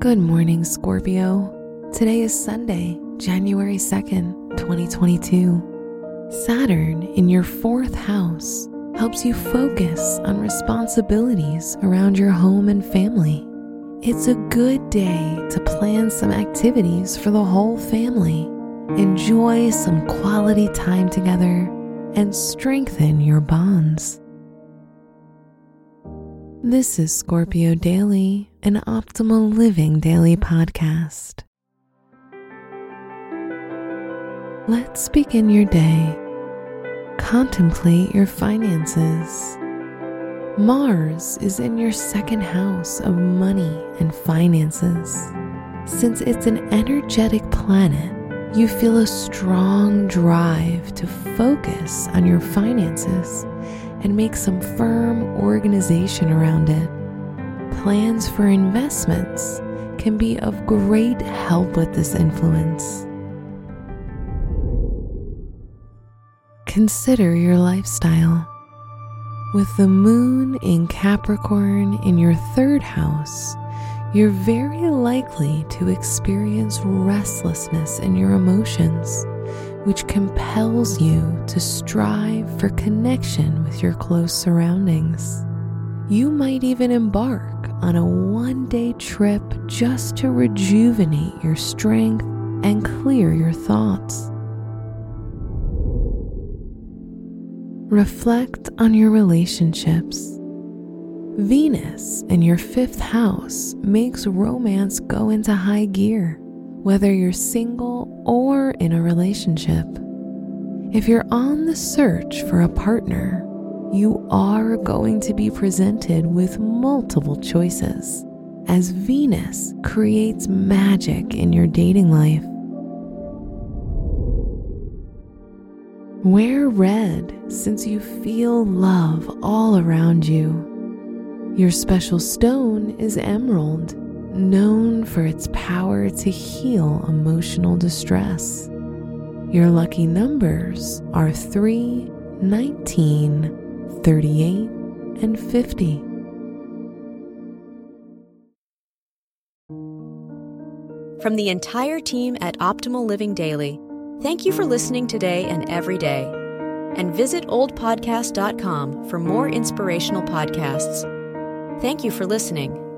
Good morning, Scorpio. Today is Sunday, January 2nd, 2022. Saturn in your fourth house helps you focus on responsibilities around your home and family. It's a good day to plan some activities for the whole family. Enjoy some quality time together and strengthen your bonds. This is Scorpio Daily, an optimal living daily podcast. Let's begin your day. Contemplate your finances. Mars is in your second house of money and finances. Since it's an energetic planet, you feel a strong drive to focus on your finances and make some firm organization around it. Plans for investments can be of great help with this influence. Consider your lifestyle. With the moon in Capricorn in your third house, you're very likely to experience restlessness in your emotions which compels you to strive for connection with your close surroundings. You might even embark on a one day trip just to rejuvenate your strength and clear your thoughts. Reflect on your relationships. Venus in your fifth house makes romance go into high gear whether you're single or in a relationship. If you're on the search for a partner, you are going to be presented with multiple choices as Venus creates magic in your dating life. Wear red since you feel love all around you. Your special stone is emerald known for its power to heal emotional distress. Your lucky numbers are 3, 19, 38, and 50. From the entire team at Optimal Living Daily, thank you for listening today and every day. And visit oldpodcast.com for more inspirational podcasts. Thank you for listening.